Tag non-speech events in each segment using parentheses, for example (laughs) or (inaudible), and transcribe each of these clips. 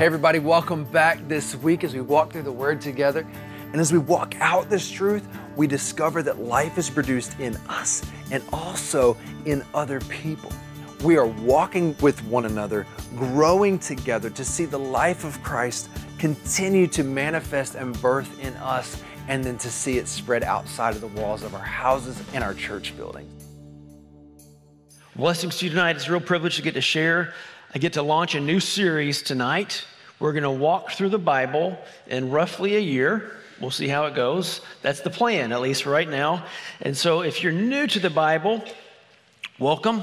Hey, everybody, welcome back this week as we walk through the Word together. And as we walk out this truth, we discover that life is produced in us and also in other people. We are walking with one another, growing together to see the life of Christ continue to manifest and birth in us, and then to see it spread outside of the walls of our houses and our church buildings. Blessings to you tonight. It's a real privilege to get to share. I get to launch a new series tonight. We're going to walk through the Bible in roughly a year. We'll see how it goes. That's the plan, at least right now. And so, if you're new to the Bible, welcome.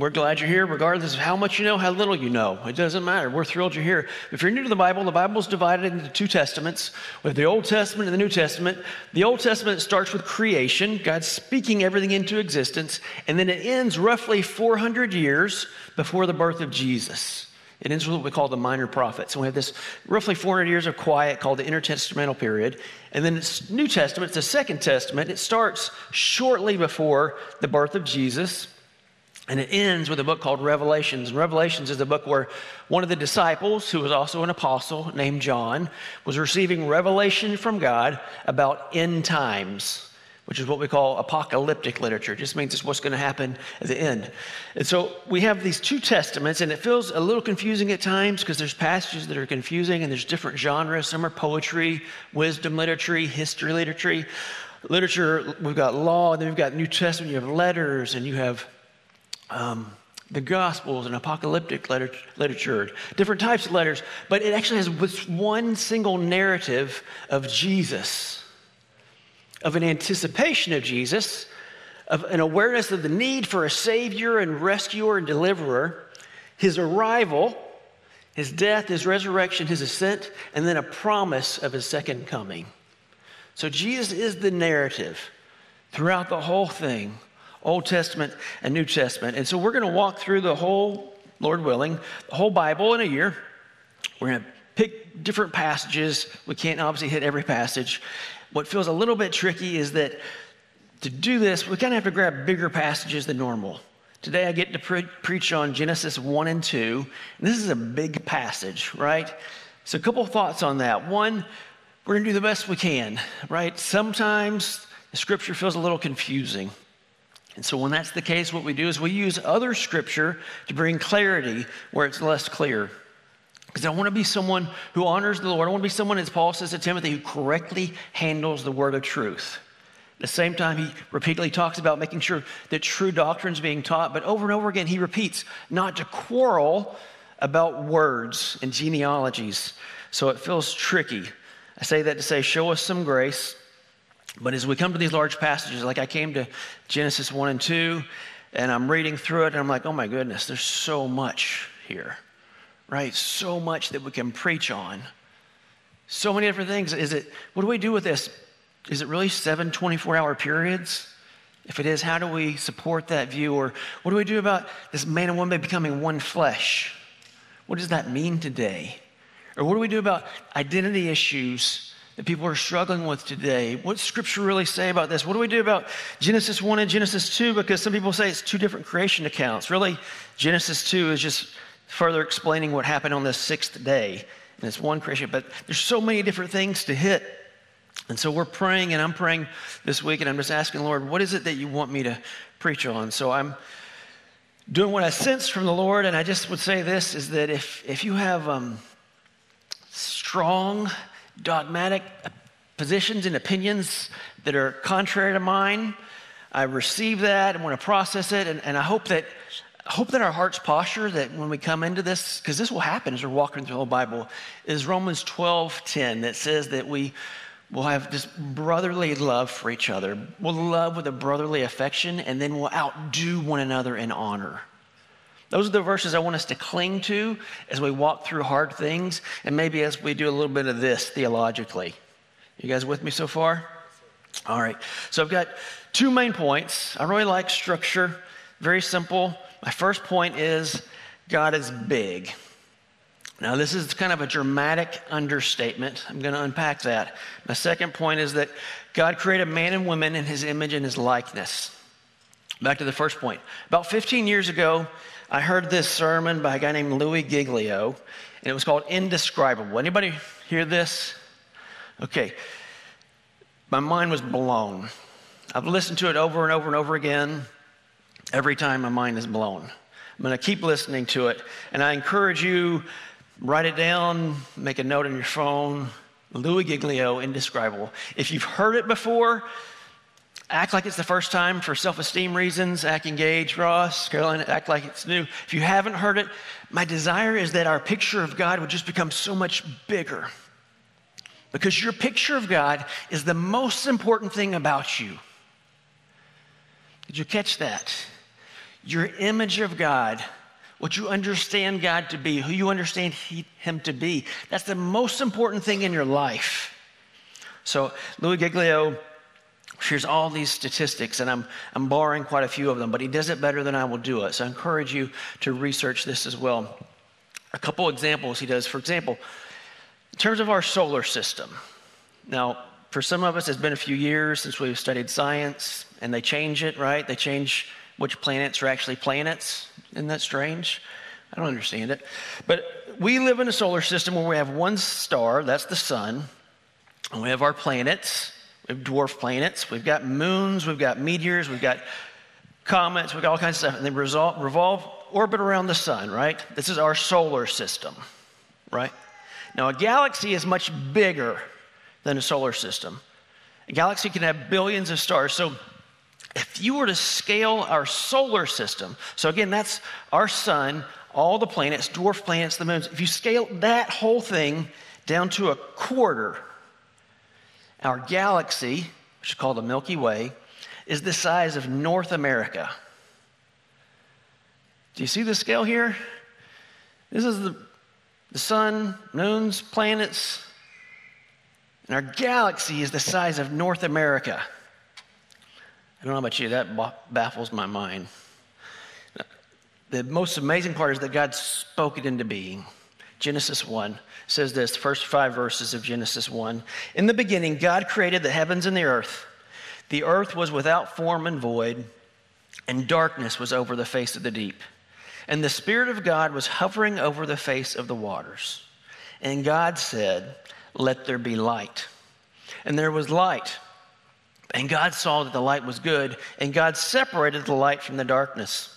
We're glad you're here, regardless of how much you know, how little you know. It doesn't matter. We're thrilled you're here. If you're new to the Bible, the Bible is divided into two testaments. with the Old Testament and the New Testament. The Old Testament starts with creation, God speaking everything into existence, and then it ends roughly 400 years before the birth of Jesus. It ends with what we call the minor prophets. And we have this roughly 400 years of quiet called the intertestamental period. And then it's New Testament, it's the Second Testament. It starts shortly before the birth of Jesus. And it ends with a book called Revelations. And Revelations is a book where one of the disciples, who was also an apostle named John, was receiving revelation from God about end times, which is what we call apocalyptic literature. It just means it's what's going to happen at the end. And so we have these two testaments, and it feels a little confusing at times because there's passages that are confusing and there's different genres. Some are poetry, wisdom literature, history literature. Literature, we've got law, and then we've got New Testament, you have letters, and you have um, the Gospels and apocalyptic letter, literature, different types of letters, but it actually has this one single narrative of Jesus, of an anticipation of Jesus, of an awareness of the need for a Savior and rescuer and deliverer, his arrival, his death, his resurrection, his ascent, and then a promise of his second coming. So Jesus is the narrative throughout the whole thing Old Testament and New Testament. And so we're going to walk through the whole, Lord willing, the whole Bible in a year. We're going to pick different passages. We can't obviously hit every passage. What feels a little bit tricky is that to do this, we kind of have to grab bigger passages than normal. Today I get to pre- preach on Genesis 1 and 2. And this is a big passage, right? So, a couple thoughts on that. One, we're going to do the best we can, right? Sometimes the scripture feels a little confusing. And so, when that's the case, what we do is we use other scripture to bring clarity where it's less clear. Because I want to be someone who honors the Lord. I want to be someone, as Paul says to Timothy, who correctly handles the word of truth. At the same time, he repeatedly talks about making sure that true doctrine is being taught, but over and over again, he repeats not to quarrel about words and genealogies. So it feels tricky. I say that to say, show us some grace but as we come to these large passages, like I came to Genesis 1 and 2, and I'm reading through it, and I'm like, oh my goodness, there's so much here, right? So much that we can preach on. So many different things. Is it, what do we do with this? Is it really seven 24 hour periods? If it is, how do we support that view? Or what do we do about this man and woman becoming one flesh? What does that mean today? Or what do we do about identity issues that people are struggling with today. What scripture really say about this? What do we do about Genesis 1 and Genesis 2? Because some people say it's two different creation accounts. Really, Genesis 2 is just further explaining what happened on the sixth day. And it's one creation, but there's so many different things to hit. And so we're praying, and I'm praying this week, and I'm just asking, Lord, what is it that you want me to preach on? So I'm doing what I sense from the Lord, and I just would say this is that if, if you have um, strong, dogmatic positions and opinions that are contrary to mine. I receive that and want to process it, and, and I hope that I hope that our heart's posture that when we come into this, because this will happen as we're walking through the whole Bible, is Romans 12, 10, that says that we will have this brotherly love for each other. We'll love with a brotherly affection, and then we'll outdo one another in honor. Those are the verses I want us to cling to as we walk through hard things and maybe as we do a little bit of this theologically. You guys with me so far? All right. So I've got two main points. I really like structure, very simple. My first point is God is big. Now, this is kind of a dramatic understatement. I'm going to unpack that. My second point is that God created man and woman in his image and his likeness. Back to the first point. About 15 years ago, I heard this sermon by a guy named Louis Giglio, and it was called Indescribable. Anybody hear this? Okay. My mind was blown. I've listened to it over and over and over again. Every time my mind is blown. I'm going to keep listening to it. And I encourage you, write it down, make a note on your phone. Louis Giglio, Indescribable. If you've heard it before, act like it's the first time for self esteem reasons. Act engaged, Ross, Caroline, act like it's new. If you haven't heard it, my desire is that our picture of God would just become so much bigger. Because your picture of God is the most important thing about you. Did you catch that? Your image of God, what you understand God to be, who you understand he, Him to be, that's the most important thing in your life. So, Louis Giglio shares all these statistics, and I'm, I'm borrowing quite a few of them, but he does it better than I will do it. So, I encourage you to research this as well. A couple examples he does. For example, in terms of our solar system, now, for some of us, it's been a few years since we've studied science and they change it, right? They change which planets are actually planets. Isn't that strange? I don't understand it. But we live in a solar system where we have one star, that's the sun, and we have our planets. Dwarf planets. We've got moons, we've got meteors, we've got comets, we've got all kinds of stuff, and they revolve, revolve orbit around the sun, right? This is our solar system, right? Now, a galaxy is much bigger than a solar system. A galaxy can have billions of stars. So if you were to scale our solar system, so again, that's our sun, all the planets, dwarf planets, the moons, if you scale that whole thing down to a quarter, our galaxy, which is called the Milky Way, is the size of North America. Do you see the scale here? This is the, the sun, moons, planets, and our galaxy is the size of North America. I don't know about you, that baffles my mind. The most amazing part is that God spoke it into being. Genesis 1 says this, first five verses of Genesis 1. In the beginning, God created the heavens and the earth. The earth was without form and void, and darkness was over the face of the deep. And the Spirit of God was hovering over the face of the waters. And God said, Let there be light. And there was light. And God saw that the light was good, and God separated the light from the darkness.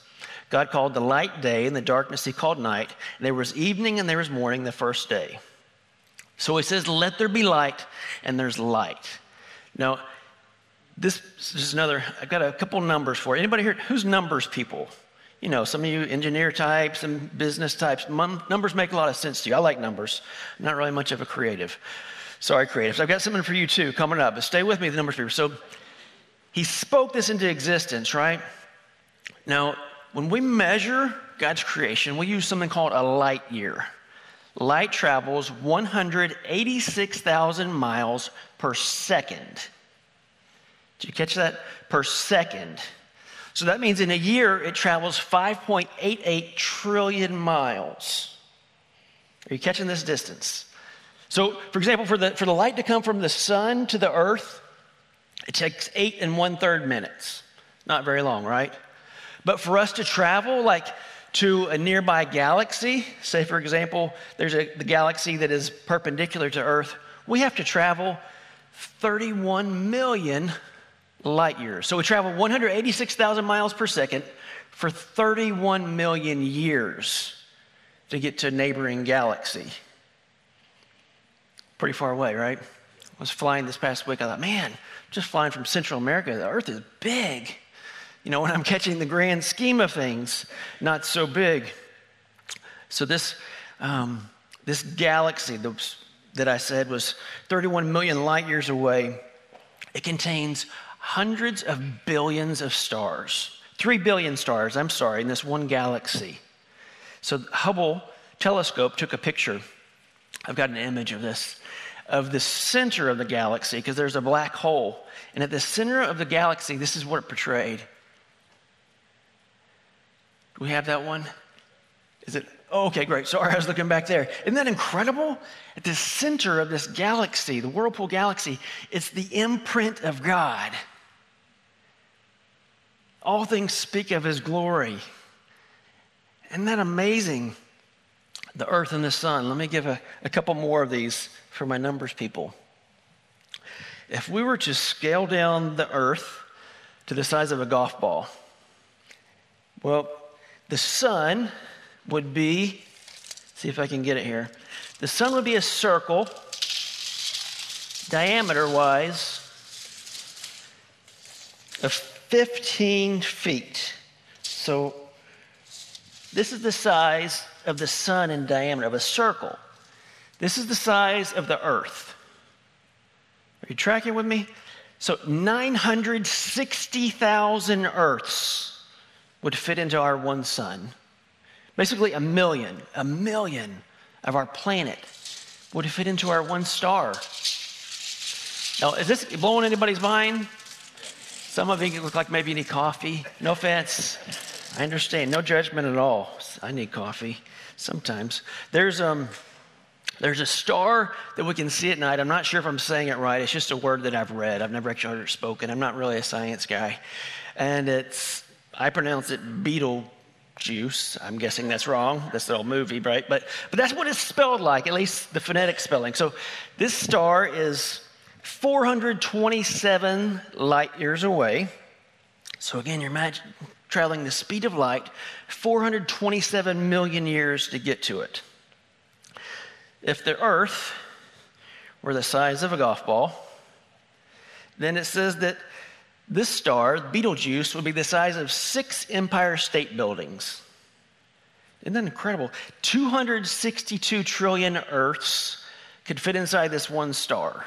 God called the light day, and the darkness he called night. And there was evening and there was morning the first day. So he says, Let there be light, and there's light. Now, this is another, I've got a couple numbers for you. Anybody here? Who's numbers people? You know, some of you engineer types and business types, numbers make a lot of sense to you. I like numbers. I'm not really much of a creative. Sorry, creatives. I've got something for you too coming up, but stay with me, the numbers people. So he spoke this into existence, right? Now, when we measure God's creation, we use something called a light year. Light travels 186,000 miles per second. Did you catch that? Per second. So that means in a year it travels 5.88 trillion miles. Are you catching this distance? So, for example, for the, for the light to come from the sun to the earth, it takes eight and one third minutes. Not very long, right? But for us to travel, like to a nearby galaxy, say for example, there's a, the galaxy that is perpendicular to Earth, we have to travel 31 million light years. So we travel 186,000 miles per second for 31 million years to get to a neighboring galaxy. Pretty far away, right? I was flying this past week. I thought, man, just flying from Central America, the Earth is big. You know, when I'm catching the grand scheme of things, not so big. So this, um, this galaxy that I said was 31 million light years away. It contains hundreds of billions of stars. Three billion stars, I'm sorry, in this one galaxy. So Hubble telescope took a picture. I've got an image of this of the center of the galaxy because there's a black hole. And at the center of the galaxy, this is what it portrayed. Do we have that one? Is it? Oh, okay, great. Sorry, I was looking back there. Isn't that incredible? At the center of this galaxy, the Whirlpool galaxy, it's the imprint of God. All things speak of his glory. Isn't that amazing? The earth and the sun. Let me give a, a couple more of these for my numbers people. If we were to scale down the earth to the size of a golf ball, well, the sun would be, see if I can get it here. The sun would be a circle, diameter wise, of 15 feet. So this is the size of the sun in diameter of a circle. This is the size of the earth. Are you tracking with me? So 960,000 earths would fit into our one sun. Basically, a million, a million of our planet would fit into our one star. Now, is this blowing anybody's mind? Some of you look like maybe you need coffee. No offense. I understand. No judgment at all. I need coffee sometimes. There's um there's a star that we can see at night. I'm not sure if I'm saying it right. It's just a word that I've read. I've never actually heard it spoken. I'm not really a science guy. And it's I pronounce it beetle juice. I'm guessing that's wrong. That's the old movie, right? But but that's what it's spelled like, at least the phonetic spelling. So this star is 427 light years away. So again, you're imagine, traveling the speed of light, 427 million years to get to it. If the Earth were the size of a golf ball, then it says that this star, Betelgeuse, would be the size of six Empire State Buildings. Isn't that incredible? 262 trillion Earths could fit inside this one star.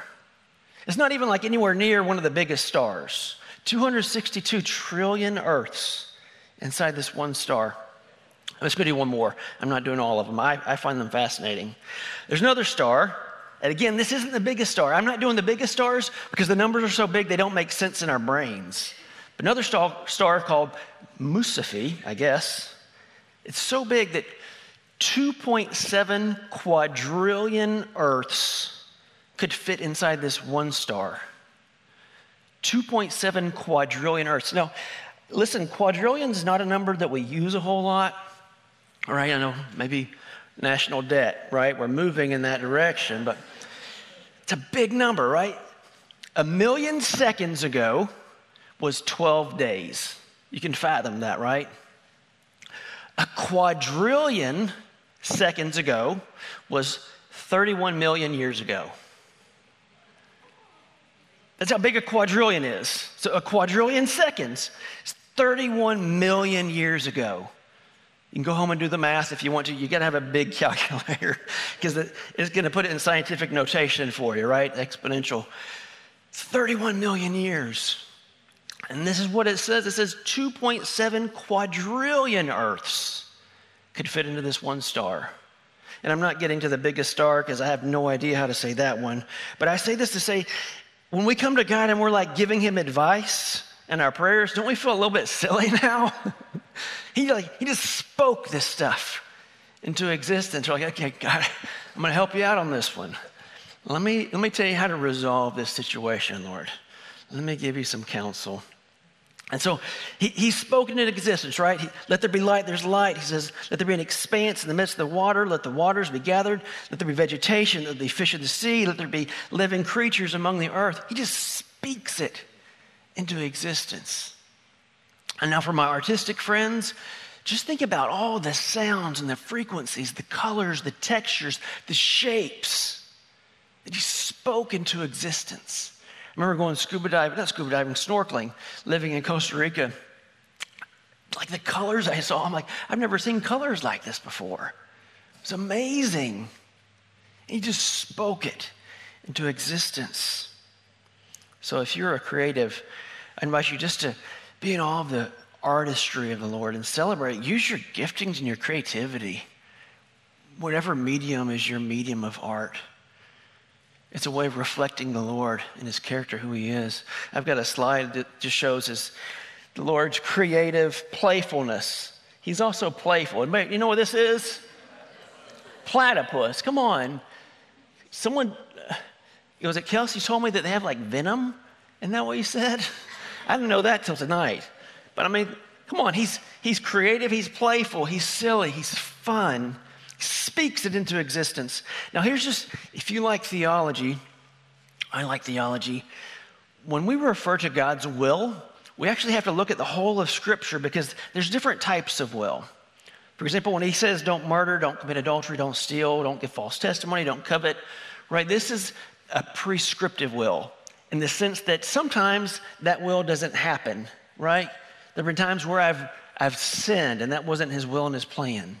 It's not even like anywhere near one of the biggest stars. 262 trillion Earths inside this one star. Let's go do one more. I'm not doing all of them. I, I find them fascinating. There's another star. And again, this isn't the biggest star. I'm not doing the biggest stars because the numbers are so big they don't make sense in our brains. But another star, star called Mu Cephei, I guess, it's so big that 2.7 quadrillion Earths could fit inside this one star. 2.7 quadrillion Earths. Now, listen, quadrillion is not a number that we use a whole lot. All right, I know maybe national debt, right? We're moving in that direction, but it's a big number, right? A million seconds ago was 12 days. You can fathom that, right? A quadrillion seconds ago was 31 million years ago. That's how big a quadrillion is. So a quadrillion seconds is 31 million years ago. You can go home and do the math if you want to. You got to have a big (laughs) calculator because it's going to put it in scientific notation for you, right? Exponential. 31 million years. And this is what it says it says 2.7 quadrillion Earths could fit into this one star. And I'm not getting to the biggest star because I have no idea how to say that one. But I say this to say when we come to God and we're like giving Him advice in our prayers, don't we feel a little bit silly (laughs) now? He, like, he just spoke this stuff into existence. We're like, okay, God, (laughs) I'm going to help you out on this one. Let me, let me tell you how to resolve this situation, Lord. Let me give you some counsel. And so he, he's spoken into existence, right? He, let there be light, there's light. He says, let there be an expanse in the midst of the water, let the waters be gathered, let there be vegetation, let there be fish of the sea, let there be living creatures among the earth. He just speaks it into existence. And now for my artistic friends, just think about all the sounds and the frequencies, the colors, the textures, the shapes that he spoke into existence. I remember going scuba diving, not scuba diving, snorkeling, living in Costa Rica. Like the colors I saw, I'm like, I've never seen colors like this before. It's amazing. He just spoke it into existence. So if you're a creative, I invite you just to be in all of the artistry of the Lord and celebrate. Use your giftings and your creativity. Whatever medium is your medium of art. It's a way of reflecting the Lord and his character, who he is. I've got a slide that just shows his, the Lord's creative playfulness. He's also playful. You know what this is? Platypus. Come on. Someone, was it Kelsey told me that they have like venom? Isn't that what you said? (laughs) I didn't know that till tonight. But I mean, Come on, he's, he's creative, he's playful, he's silly, he's fun, he speaks it into existence. Now, here's just, if you like theology, I like theology. When we refer to God's will, we actually have to look at the whole of Scripture because there's different types of will. For example, when he says don't murder, don't commit adultery, don't steal, don't give false testimony, don't covet, right? This is a prescriptive will in the sense that sometimes that will doesn't happen, right? There have been times where I've, I've sinned and that wasn't his will and his plan.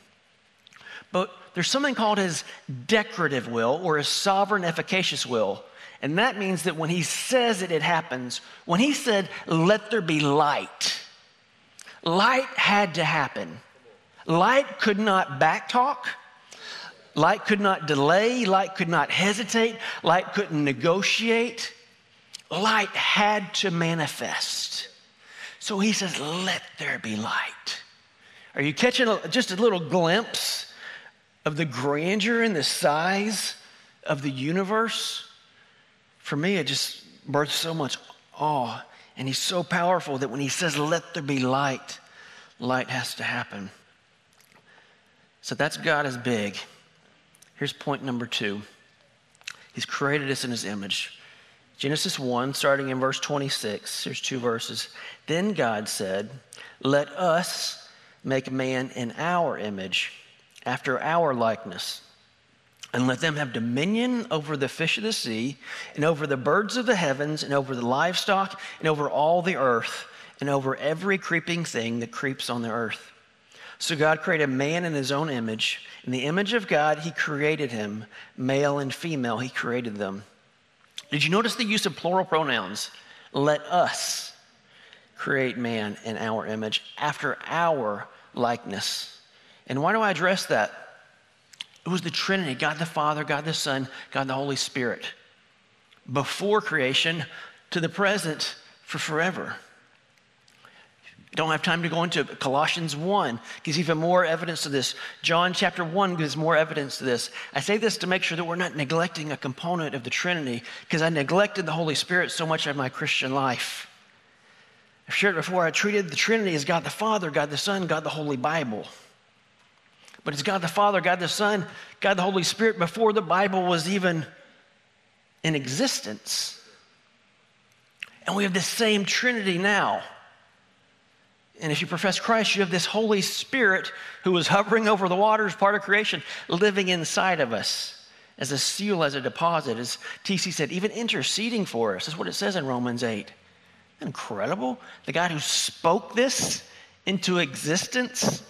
But there's something called his decretive will or his sovereign efficacious will. And that means that when he says it, it happens. When he said, let there be light, light had to happen. Light could not backtalk. Light could not delay. Light could not hesitate. Light couldn't negotiate. Light had to manifest. So he says, Let there be light. Are you catching a, just a little glimpse of the grandeur and the size of the universe? For me, it just births so much awe. And he's so powerful that when he says, Let there be light, light has to happen. So that's God is big. Here's point number two He's created us in His image. Genesis 1, starting in verse 26, here's two verses. Then God said, Let us make man in our image, after our likeness, and let them have dominion over the fish of the sea, and over the birds of the heavens, and over the livestock, and over all the earth, and over every creeping thing that creeps on the earth. So God created man in his own image. In the image of God, he created him. Male and female, he created them. Did you notice the use of plural pronouns? Let us create man in our image, after our likeness. And why do I address that? It was the Trinity God the Father, God the Son, God the Holy Spirit. Before creation to the present for forever. Don't have time to go into Colossians 1 gives even more evidence to this. John chapter 1 gives more evidence to this. I say this to make sure that we're not neglecting a component of the Trinity because I neglected the Holy Spirit so much of my Christian life. I've shared before, I treated the Trinity as God the Father, God the Son, God the Holy Bible. But it's God the Father, God the Son, God the Holy Spirit before the Bible was even in existence. And we have the same Trinity now. And if you profess Christ, you have this Holy Spirit who is hovering over the waters, part of creation, living inside of us as a seal, as a deposit. As TC said, even interceding for us. That's what it says in Romans 8. Incredible. The God who spoke this into existence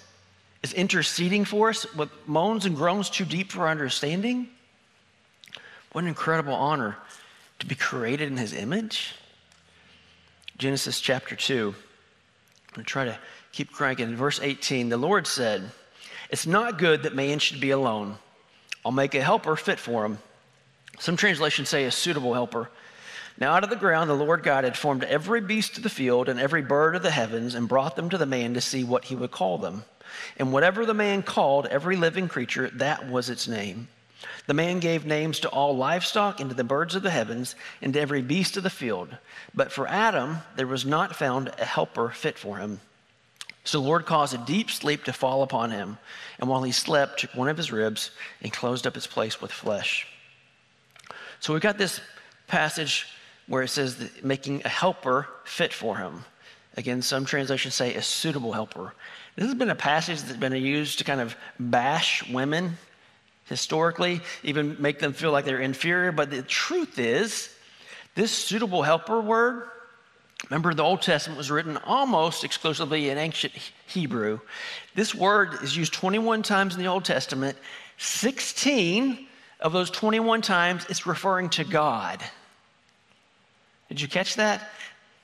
is interceding for us with moans and groans too deep for our understanding. What an incredible honor to be created in his image. Genesis chapter 2. Going to try to keep cranking. In verse 18, the Lord said, It's not good that man should be alone. I'll make a helper fit for him. Some translations say a suitable helper. Now, out of the ground, the Lord God had formed every beast of the field and every bird of the heavens and brought them to the man to see what he would call them. And whatever the man called every living creature, that was its name. The man gave names to all livestock and to the birds of the heavens and to every beast of the field. But for Adam, there was not found a helper fit for him. So the Lord caused a deep sleep to fall upon him. And while he slept, took one of his ribs and closed up its place with flesh. So we've got this passage where it says making a helper fit for him. Again, some translations say a suitable helper. This has been a passage that's been used to kind of bash women historically, even make them feel like they're inferior. But the truth is, this suitable helper word, remember the Old Testament was written almost exclusively in ancient Hebrew. This word is used 21 times in the Old Testament. 16 of those 21 times it's referring to God. Did you catch that?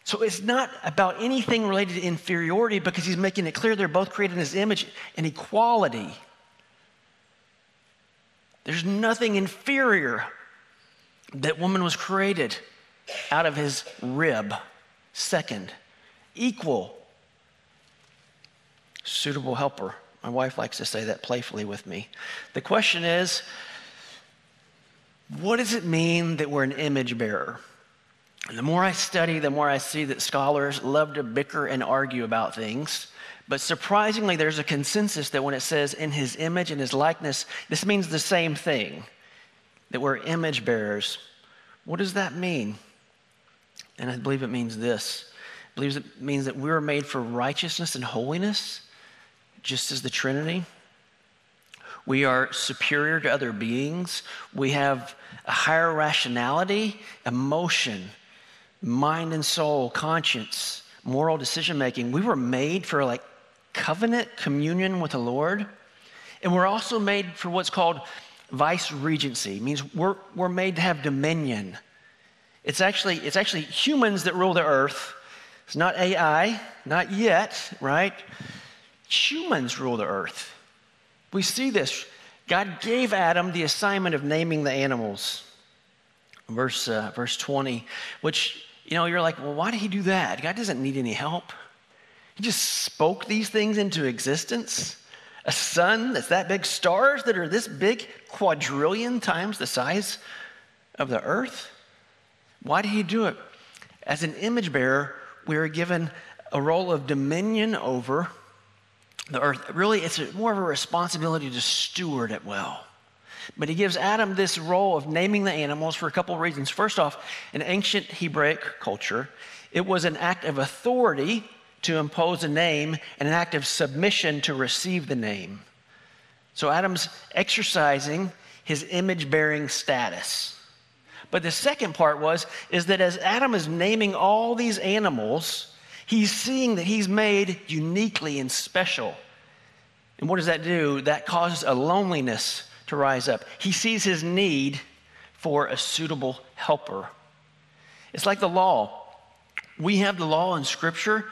So it's not about anything related to inferiority because he's making it clear they're both created in his image and equality. There's nothing inferior that woman was created out of his rib. Second, equal, suitable helper. My wife likes to say that playfully with me. The question is what does it mean that we're an image bearer? And the more I study, the more I see that scholars love to bicker and argue about things. But surprisingly, there's a consensus that when it says in his image and his likeness, this means the same thing that we're image bearers. What does that mean? And I believe it means this it believes it means that we are made for righteousness and holiness, just as the Trinity. We are superior to other beings. We have a higher rationality, emotion, mind and soul, conscience, moral decision making. We were made for like covenant communion with the Lord. And we're also made for what's called vice regency. It means we're, we're made to have dominion. It's actually, it's actually humans that rule the earth. It's not AI, not yet, right? Humans rule the earth. We see this. God gave Adam the assignment of naming the animals. Verse, uh, verse 20, which, you know, you're like, well, why did he do that? God doesn't need any help. He just spoke these things into existence. A sun that's that big, stars that are this big, quadrillion times the size of the earth. Why did he do it? As an image bearer, we are given a role of dominion over the earth. Really, it's more of a responsibility to steward it well. But he gives Adam this role of naming the animals for a couple of reasons. First off, in ancient Hebraic culture, it was an act of authority to impose a name and an act of submission to receive the name. So Adam's exercising his image bearing status. But the second part was is that as Adam is naming all these animals, he's seeing that he's made uniquely and special. And what does that do? That causes a loneliness to rise up. He sees his need for a suitable helper. It's like the law. We have the law in Scripture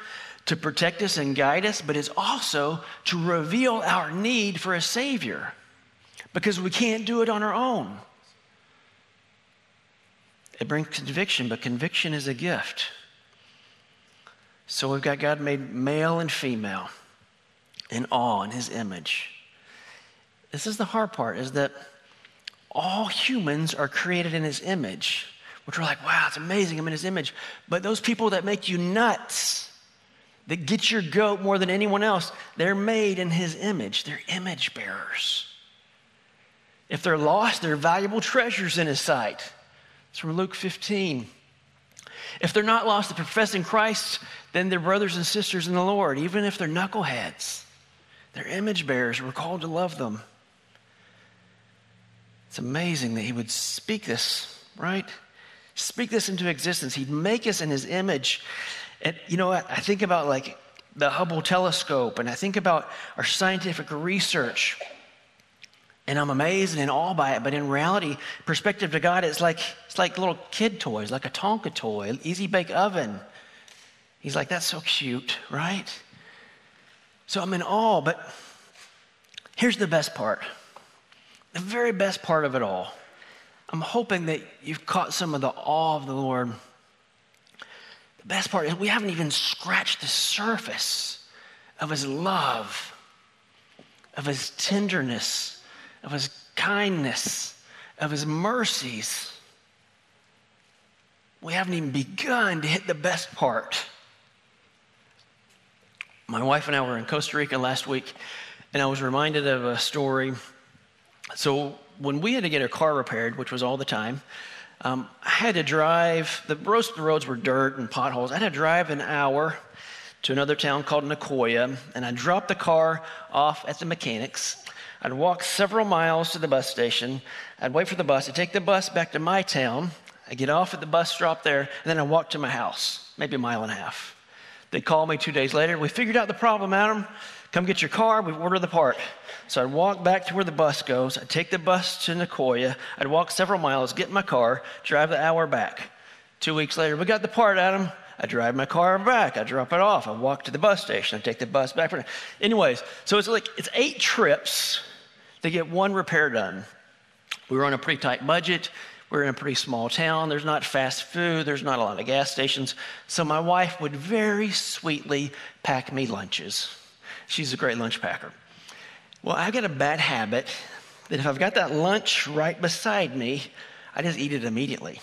to protect us and guide us, but it's also to reveal our need for a Savior because we can't do it on our own. It brings conviction, but conviction is a gift. So we've got God made male and female in awe in his image. This is the hard part is that all humans are created in his image, which we're like, wow, it's amazing, I'm in his image. But those people that make you nuts, that get your goat more than anyone else, they're made in his image. They're image bearers. If they're lost, they're valuable treasures in his sight. It's from Luke 15. If they're not lost, they're professing Christ, then they're brothers and sisters in the Lord, even if they're knuckleheads. They're image bearers. We're called to love them. It's amazing that he would speak this, right? Speak this into existence. He'd make us in his image. And you know, I, I think about like the Hubble telescope and I think about our scientific research. And I'm amazed and in awe by it. But in reality, perspective to God, it's like it's like little kid toys, like a Tonka toy, easy bake oven. He's like, that's so cute, right? So I'm in awe, but here's the best part. The very best part of it all. I'm hoping that you've caught some of the awe of the Lord the best part is we haven't even scratched the surface of his love, of his tenderness, of his kindness, of his mercies. We haven't even begun to hit the best part. My wife and I were in Costa Rica last week, and I was reminded of a story. So, when we had to get our car repaired, which was all the time, um, I had to drive, the roads, the roads were dirt and potholes. I had to drive an hour to another town called Nicoya, and I dropped the car off at the mechanics. I'd walk several miles to the bus station. I'd wait for the bus. I'd take the bus back to my town. I'd get off at the bus stop there, and then I'd walk to my house, maybe a mile and a half. They'd call me two days later. We figured out the problem, Adam. Come get your car. We've ordered the part. So I'd walk back to where the bus goes. I'd take the bus to Nicoya. I'd walk several miles, get in my car, drive the hour back. Two weeks later, we got the part, Adam. I drive my car back. I drop it off. I walk to the bus station. I take the bus back. Anyways, so it's like it's eight trips to get one repair done. We were on a pretty tight budget. We're in a pretty small town. There's not fast food. There's not a lot of gas stations. So my wife would very sweetly pack me lunches. She's a great lunch packer. Well, I've got a bad habit that if I've got that lunch right beside me, I just eat it immediately.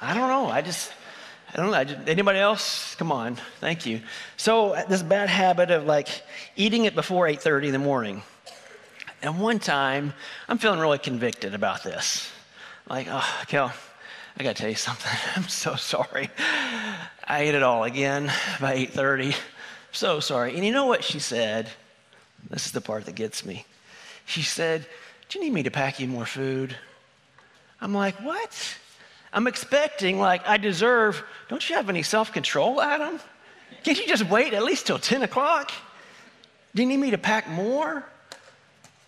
I don't know. I just, I don't know. I just- Anybody else? Come on. Thank you. So uh, this bad habit of like eating it before 8:30 in the morning. And one time, I'm feeling really convicted about this. Like, oh, Kel, I gotta tell you something. (laughs) I'm so sorry. I ate it all again by 8:30. So sorry. And you know what she said? This is the part that gets me. She said, "Do you need me to pack you more food?" I'm like, "What?" I'm expecting, like, I deserve. Don't you have any self-control, Adam? Can't you just wait at least till 10 o'clock? Do you need me to pack more?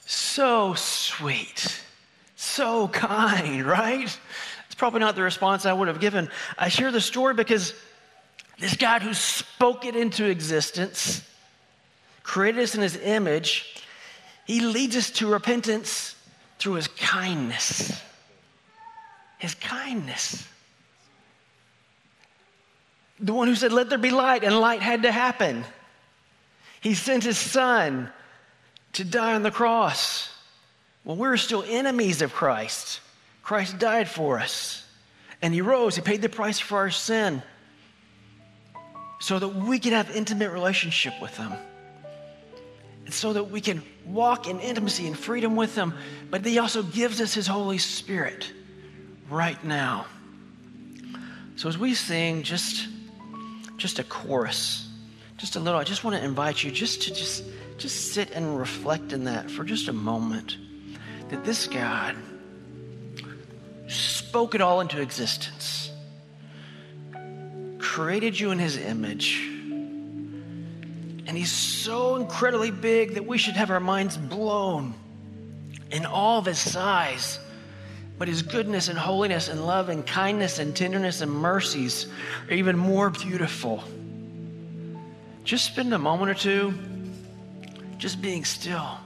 So sweet, so kind, (laughs) right? It's probably not the response I would have given. I share the story because this God who spoke it into existence, created us in his image, he leads us to repentance through his kindness. His kindness. The one who said, Let there be light, and light had to happen. He sent his son to die on the cross. When we were still enemies of Christ, Christ died for us. And he rose, he paid the price for our sin so that we can have intimate relationship with them And so that we can walk in intimacy and freedom with him. But he also gives us his Holy Spirit right now. So as we sing just just a chorus, just a little, I just want to invite you just to just just sit and reflect in that for just a moment. That this God spoke it all into existence, created you in his image. And he's so incredibly big that we should have our minds blown in all of his size. But his goodness and holiness and love and kindness and tenderness and mercies are even more beautiful. Just spend a moment or two just being still,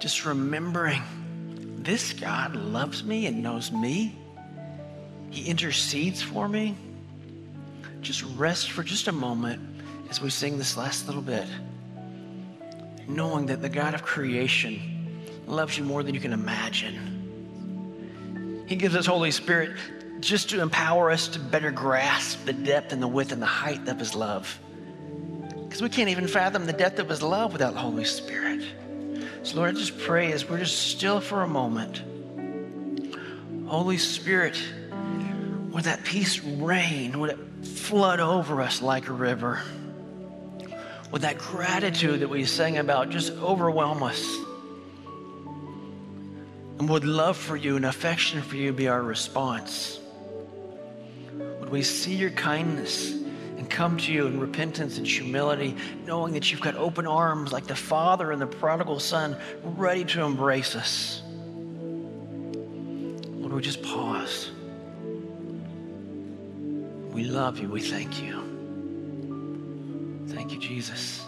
just remembering this God loves me and knows me. He intercedes for me. Just rest for just a moment as we sing this last little bit, knowing that the God of creation loves you more than you can imagine. He gives us Holy Spirit just to empower us to better grasp the depth and the width and the height of His love. Because we can't even fathom the depth of His love without the Holy Spirit. So, Lord, I just pray as we're just still for a moment. Holy Spirit, would that peace reign? Would it flood over us like a river? Would that gratitude that we sang about just overwhelm us? And would love for you and affection for you be our response? Would we see your kindness and come to you in repentance and humility, knowing that you've got open arms like the Father and the prodigal Son, ready to embrace us? Lord, we just pause. We love you. We thank you. Thank you, Jesus.